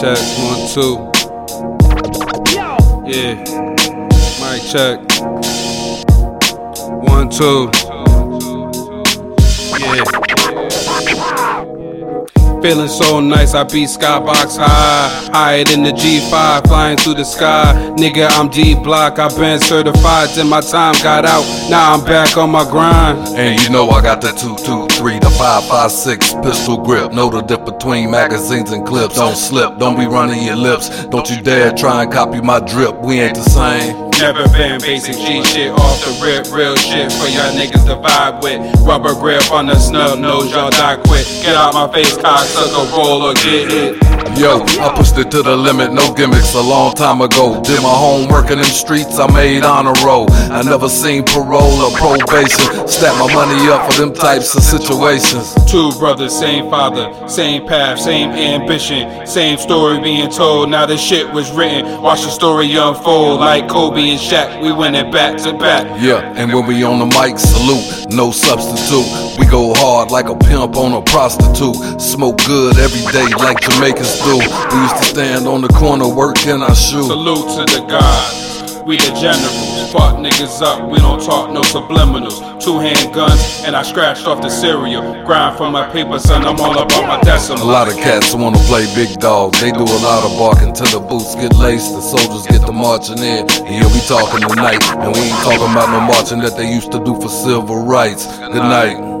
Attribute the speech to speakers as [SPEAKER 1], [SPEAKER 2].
[SPEAKER 1] check, one, two. Yeah. Mic check. One, two. Yeah. Feeling so nice, I beat skybox high. Higher than the G5, flying through the sky. Nigga, I'm D block, i been certified till my time got out. Now I'm back on my grind.
[SPEAKER 2] And you know I got the 223, the 556 pistol grip. Know the difference between magazines and clips. Don't slip, don't be running your lips. Don't you dare try and copy my drip, we ain't the same.
[SPEAKER 1] Never been basic G shit off the rip, real shit for y'all niggas to vibe with. Rubber grip on the snub nose, y'all die quick. Get out my face, cocksucker, roll or get hit.
[SPEAKER 2] Yo, I pushed it to the limit, no gimmicks, a long time ago. Did my homework in them streets, I made honor roll. I never seen parole or probation. Stack my money up for them types of situations.
[SPEAKER 1] Two brothers, same father, same path, same ambition, same story being told. Now the shit was written. Watch the story unfold like Kobe and Shaq. We win it back to back.
[SPEAKER 2] Yeah, and when we on the mic, salute, no substitute. We go hard like a pimp on a prostitute. Smoke good every day like Jamaicans do. We used to stand on the corner working our shoe.
[SPEAKER 1] Salute to the gods. We the generals, fuck niggas up, we don't talk no subliminals. Two hand guns, and I scratched off the serial. Grind for my paper, son, I'm all about my decimals.
[SPEAKER 2] A lot of cats wanna play big dog. They do a lot of barking till the boots get laced, the soldiers get the marching in. And yeah, we talking tonight, and we ain't talking about no marching that they used to do for civil rights. Good night.